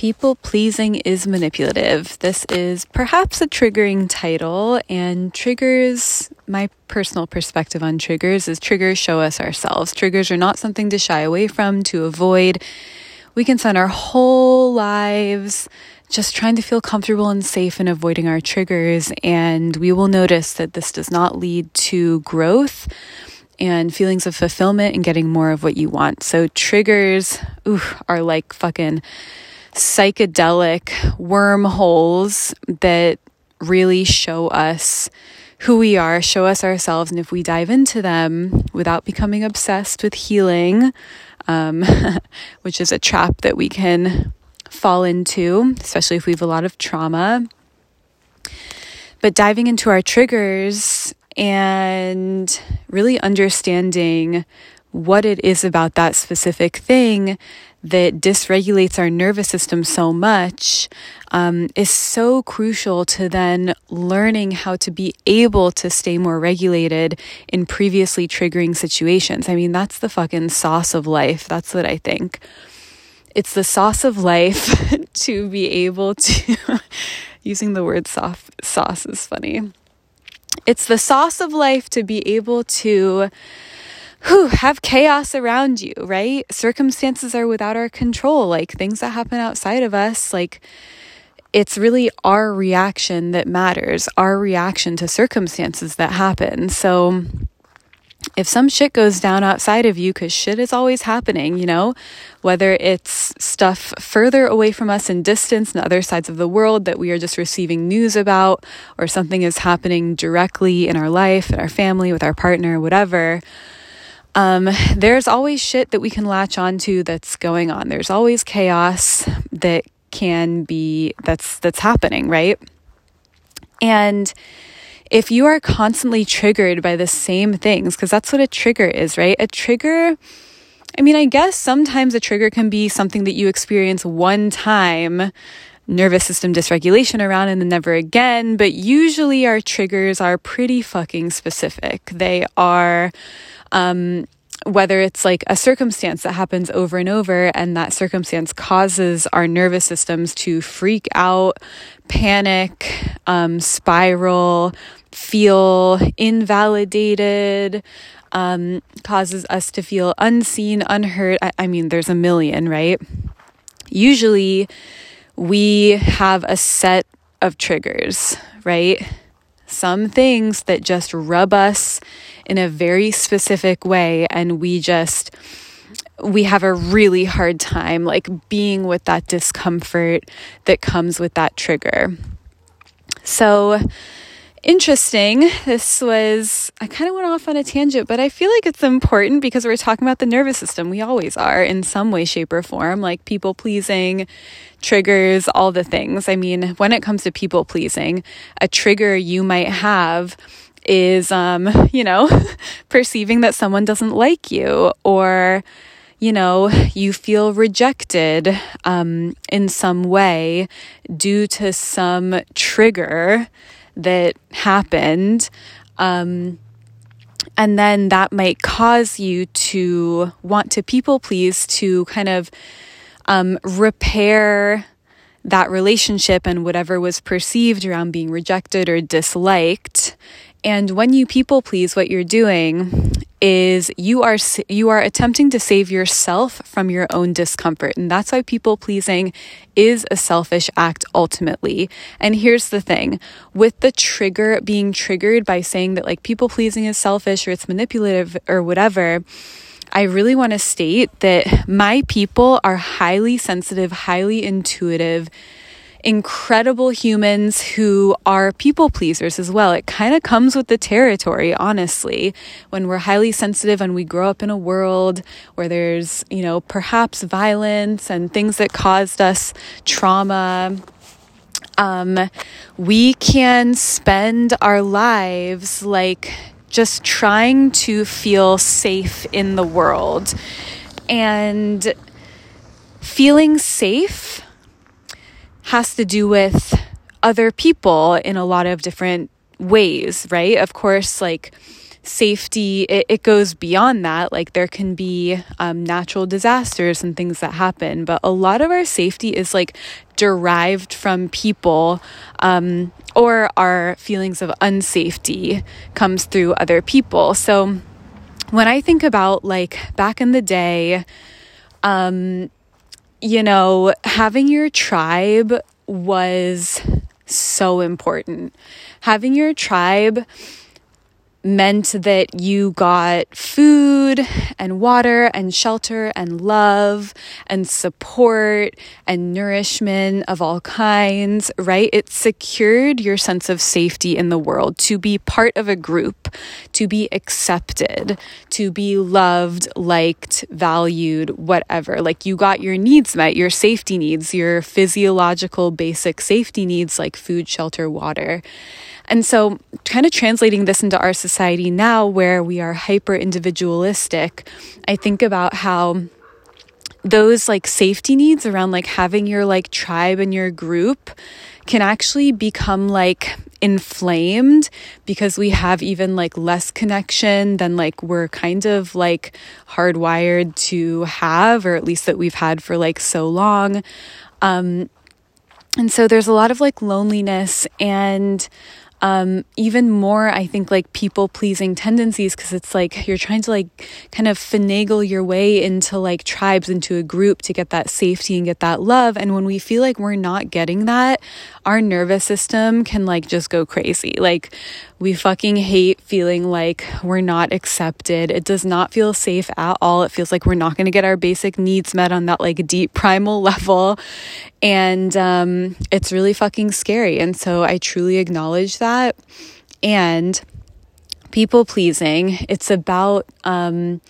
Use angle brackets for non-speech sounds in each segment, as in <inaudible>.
People pleasing is manipulative. This is perhaps a triggering title, and triggers, my personal perspective on triggers is triggers show us ourselves. Triggers are not something to shy away from, to avoid. We can spend our whole lives just trying to feel comfortable and safe in avoiding our triggers, and we will notice that this does not lead to growth and feelings of fulfillment and getting more of what you want. So, triggers ooh, are like fucking psychedelic wormholes that really show us who we are, show us ourselves. And if we dive into them without becoming obsessed with healing, um, <laughs> which is a trap that we can fall into, especially if we have a lot of trauma. But diving into our triggers and really understanding what it is about that specific thing that dysregulates our nervous system so much um, is so crucial to then learning how to be able to stay more regulated in previously triggering situations. I mean, that's the fucking sauce of life. That's what I think. It's the sauce of life <laughs> to be able to, <laughs> using the word soft, sauce is funny. It's the sauce of life to be able to whew, have chaos around you, right? Circumstances are without our control, like things that happen outside of us, like it's really our reaction that matters, our reaction to circumstances that happen. So if some shit goes down outside of you, because shit is always happening, you know, whether it's stuff further away from us in distance and other sides of the world that we are just receiving news about, or something is happening directly in our life, in our family, with our partner, whatever um, there's always shit that we can latch onto that's going on. There's always chaos that can be that's that's happening, right? And if you are constantly triggered by the same things, because that's what a trigger is, right? A trigger, I mean, I guess sometimes a trigger can be something that you experience one time, nervous system dysregulation around, and then never again. But usually our triggers are pretty fucking specific. They are um, whether it's like a circumstance that happens over and over, and that circumstance causes our nervous systems to freak out, panic, um, spiral, feel invalidated, um, causes us to feel unseen, unheard. I, I mean, there's a million, right? Usually, we have a set of triggers, right? Some things that just rub us in a very specific way and we just we have a really hard time like being with that discomfort that comes with that trigger. So interesting. This was, I kind of went off on a tangent, but I feel like it's important because we're talking about the nervous system. We always are in some way, shape, or form, like people pleasing, triggers, all the things. I mean, when it comes to people pleasing, a trigger you might have is, um, you know, <laughs> perceiving that someone doesn't like you or, you know, you feel rejected um, in some way due to some trigger that happened. Um, and then that might cause you to want to people please to kind of um, repair that relationship and whatever was perceived around being rejected or disliked and when you people please, what you're doing is you are you are attempting to save yourself from your own discomfort. And that's why people pleasing is a selfish act ultimately. And here's the thing. With the trigger being triggered by saying that like people pleasing is selfish or it's manipulative or whatever I really want to state that my people are highly sensitive, highly intuitive, incredible humans who are people pleasers as well. It kind of comes with the territory, honestly. When we're highly sensitive and we grow up in a world where there's, you know, perhaps violence and things that caused us trauma. Um, we can spend our lives like just trying to feel safe in the world. And feeling safe has to do with other people in a lot of different ways, right? Of course, like safety, it, it, goes beyond that. Like there can be um, natural disasters and things that happen, but a lot of our safety is like derived from people. Um, or our feelings of unsafety comes through other people. So when I think about like back in the day, um, you know, having your tribe was so important. Having your tribe meant that you got food and water and shelter and love and support and nourishment of all kinds, right? It secured your sense of safety in the world to be part of a group, to be accepted, to be loved, liked, valued, whatever. Like you got your needs met, your safety needs, your physiological basic safety needs like food, shelter, water. And so, kind of translating this into our society now where we are hyper individualistic, I think about how those like safety needs around like having your like tribe and your group can actually become like inflamed because we have even like less connection than like we're kind of like hardwired to have or at least that we've had for like so long. Um and so there's a lot of like loneliness and um, even more, I think, like people pleasing tendencies because it's like you're trying to like kind of finagle your way into like tribes, into a group to get that safety and get that love. And when we feel like we're not getting that, our nervous system can like just go crazy. Like we fucking hate feeling like we're not accepted. It does not feel safe at all. It feels like we're not going to get our basic needs met on that like deep primal <laughs> level. And um, it's really fucking scary. And so I truly acknowledge that. And people pleasing, it's about, um,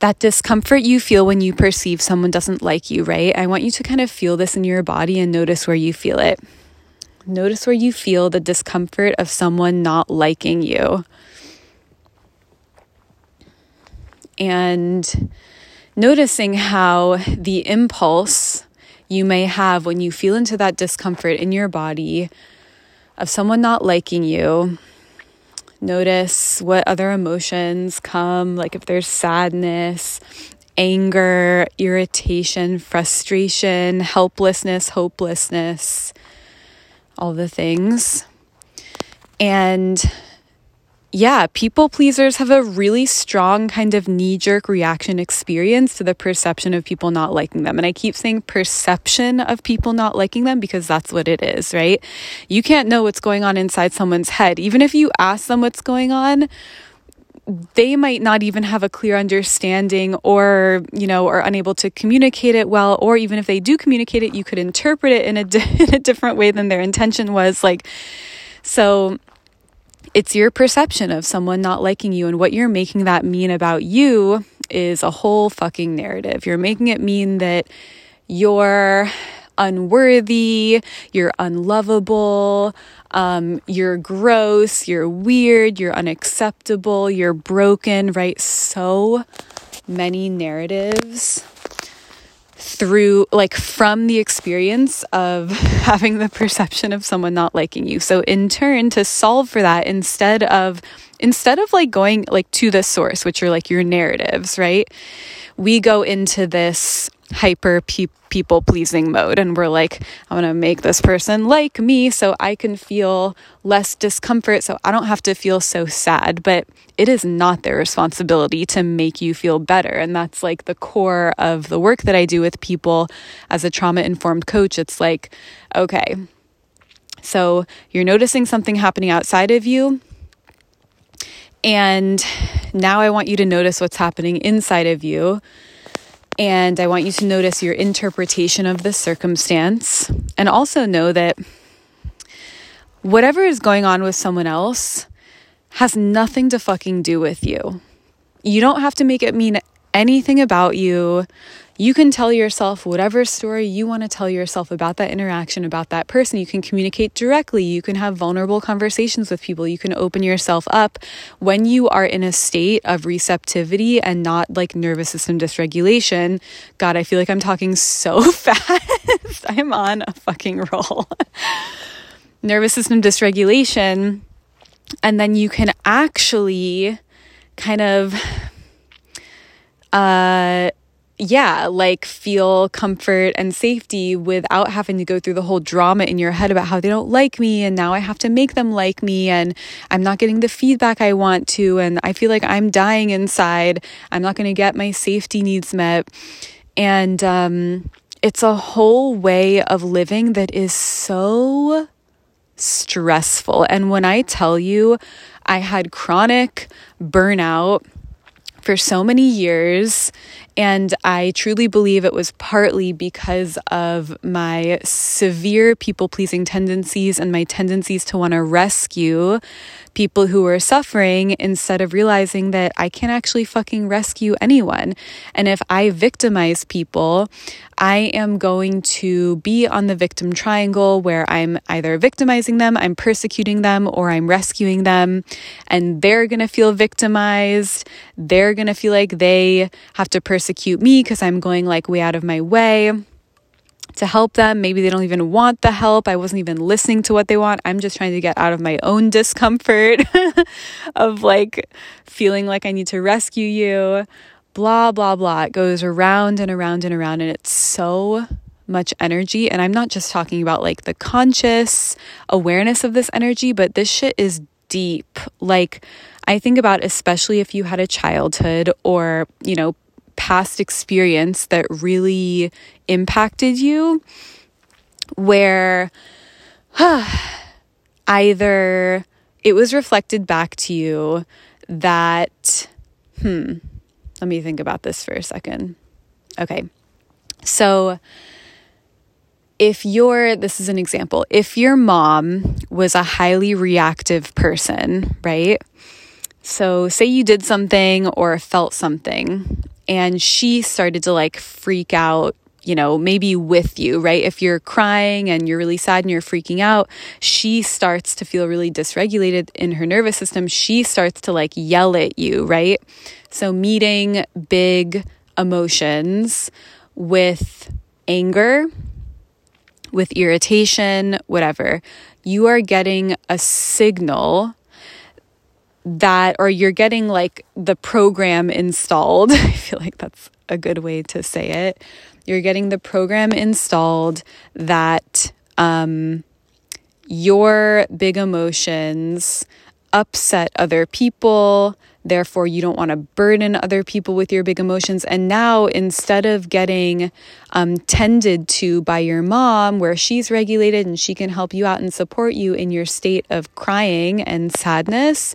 that discomfort you feel when you perceive someone doesn't like you, right? I want you to kind of feel this in your body and notice where you feel it. Notice where you feel the discomfort of someone not liking you. And noticing how the impulse you may have when you feel into that discomfort in your body of someone not liking you. Notice what other emotions come, like if there's sadness, anger, irritation, frustration, helplessness, hopelessness all the things. And yeah, people pleasers have a really strong kind of knee jerk reaction experience to the perception of people not liking them. And I keep saying perception of people not liking them because that's what it is, right? You can't know what's going on inside someone's head. Even if you ask them what's going on, they might not even have a clear understanding or you know are unable to communicate it well or even if they do communicate it you could interpret it in a, <laughs> di- in a different way than their intention was like so it's your perception of someone not liking you and what you're making that mean about you is a whole fucking narrative you're making it mean that you're unworthy you're unlovable um, you're gross, you're weird, you're unacceptable, you're broken, right? So many narratives through like from the experience of <laughs> having the perception of someone not liking you. So in turn to solve for that instead of instead of like going like to the source which are like your narratives, right? We go into this hyper pe- people pleasing mode and we're like i want to make this person like me so i can feel less discomfort so i don't have to feel so sad. But it is not their responsibility to make you feel better and that's like the core of the work that i do with people as a trauma informed coach. It's like okay so you're noticing something happening outside of you and now i want you to notice what's happening inside of you and I want you to notice your interpretation of the circumstance and also know that whatever is going on with someone else has nothing to fucking do with you. You don't have to make it mean anything about you. You can tell yourself whatever story you want to tell yourself about that interaction, about that person. You can communicate directly. You can have vulnerable conversations with people. You can open yourself up when you are in a state of receptivity and not like nervous system dysregulation. God, I feel like I'm talking so <laughs> fast. <laughs> I'm on a fucking roll. <laughs> nervous system dysregulation and then you can actually kind of uh yeah, like feel comfort and safety without having to go through the whole drama in your head about how they don't like me and now I have to make them like me and I'm not getting the feedback I want to and I feel like I'm dying inside. I'm not going to get my safety needs met. And um, it's a whole way of living that is so stressful. And when I tell you, I had chronic burnout for so many years. And I truly believe it was partly because of my severe people pleasing tendencies and my tendencies to want to rescue people who were suffering instead of realizing that I can't actually fucking rescue anyone. And if I victimize people, I am going to be on the victim triangle where I'm either victimizing them, I'm persecuting them, or I'm rescuing them. And they're going to feel victimized. They're going to feel like they have to persecute me because I'm going like way out of my way to help them. Maybe they don't even want the help. I wasn't even listening to what they want. I'm just trying to get out of my own <laughs> discomfort of like feeling like I need to rescue you. Blah, blah, blah. It goes around and around and around. And it's so much energy. And I'm not just talking about like the conscious awareness of this energy, but this shit is deep. Like, I think about especially if you had a childhood or, you know, past experience that really impacted you where huh, <sighs> either it was reflected back to you that, hmm, let me think about this for a second. Okay. So, if you're, this is an example, if your mom was a highly reactive person, right? So, say you did something or felt something and she started to like freak out you know, maybe with you, right? If you're crying and you're really sad and you're freaking out, she starts to feel really dysregulated in her nervous system. She starts to like yell at you, right? So, meeting big emotions with anger, with irritation, whatever, you are getting a signal that or you're getting like the program installed. <laughs> I feel like that's a good way to say it. You're getting the program installed that um, your big emotions upset other people. Therefore, you don't want to burden other people with your big emotions. And now, instead of getting um, tended to by your mom, where she's regulated and she can help you out and support you in your state of crying and sadness,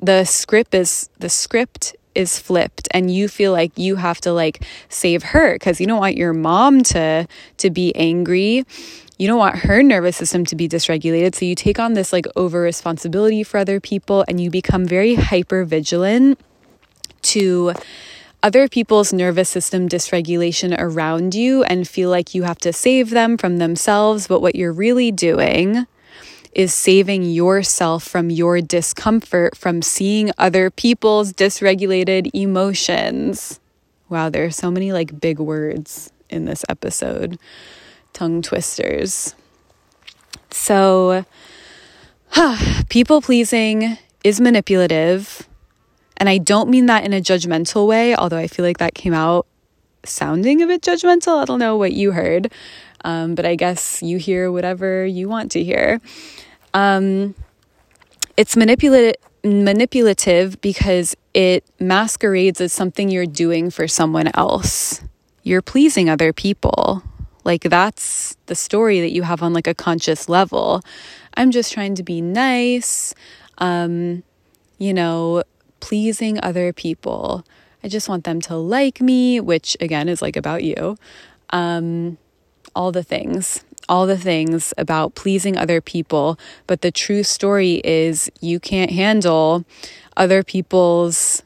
the script is the script is flipped and you feel like you have to like save her because you don't want your mom to to be angry. You don't want her nervous system to be dysregulated. So you take on this like over responsibility for other people and you become very hyper vigilant to other people's nervous system dysregulation around you and feel like you have to save them from themselves. But what you're really doing is saving yourself from your discomfort from seeing other people's dysregulated emotions. Wow, there are so many like big words in this episode, tongue twisters. So, huh, <sighs> people pleasing is manipulative. And I don't mean that in a judgmental way, although I feel like that came out sounding a bit judgmental. I don't know what you heard, um, but I guess you hear whatever you want to hear. Um, it's manipulative manipulative because it masquerades as something you're doing for someone else. You're pleasing other people. Like that's the story that you have on like a conscious level. I'm just trying to be nice. Um, you know, pleasing other people. I just want them to like me, which again is like about you. Um, all the things all the things about pleasing other people, but the true story is you can't handle other people's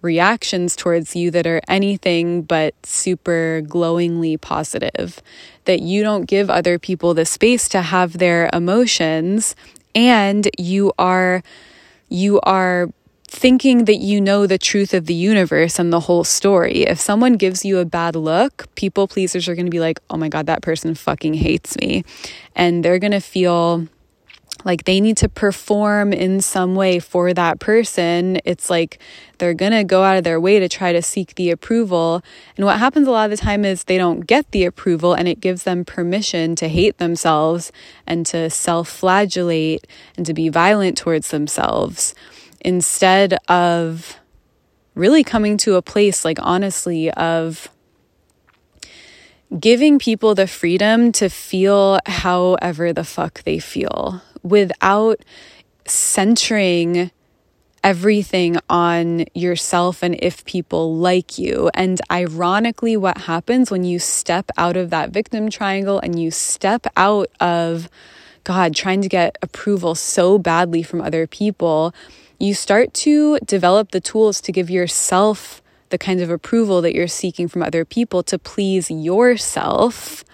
reactions towards you that are anything but super glowingly positive. That you don't give other people the space to have their emotions and you are you are thinking that you know the truth of the universe and the whole story. If someone gives you a bad look, people pleasers are going to be like, oh my God, that person fucking hates me. And they're going to feel like they need to perform in some way for that person. It's like they're going to go out of their way to try to seek the approval. And what happens a lot of the time is they don't get the approval and it gives them permission to hate themselves and to self flagellate and to be violent towards themselves instead of really coming to a place, like honestly, of giving people the freedom to feel however the fuck they feel without centering everything on yourself and if people like you. And ironically, what happens when you step out of that victim triangle and you step out of God trying to get approval so badly from other people, you start to develop the tools to give yourself the kind of approval that you're seeking from other people to please yourself.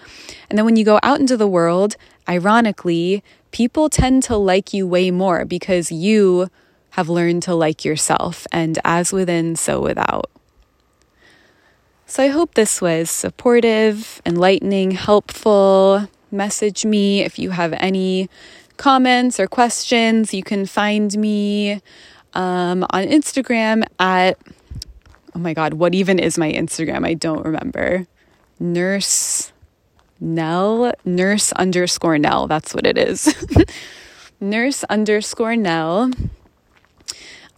And then when you go out into the world, ironically, people tend to like you way more because you have learned to like yourself, and as within, so without. So I hope this was supportive, enlightening, helpful. Message me if you have any comments or questions. You can find me um, on Instagram at, oh my God, what even is my Instagram? I don't remember. Nurse Nell, nurse underscore Nell. That's what it is. <laughs> nurse underscore Nell.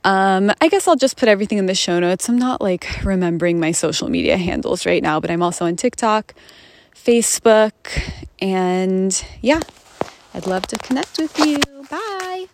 Um, I guess I'll just put everything in the show notes. I'm not like remembering my social media handles right now, but I'm also on TikTok, Facebook, and yeah, I'd love to connect with you. Bye.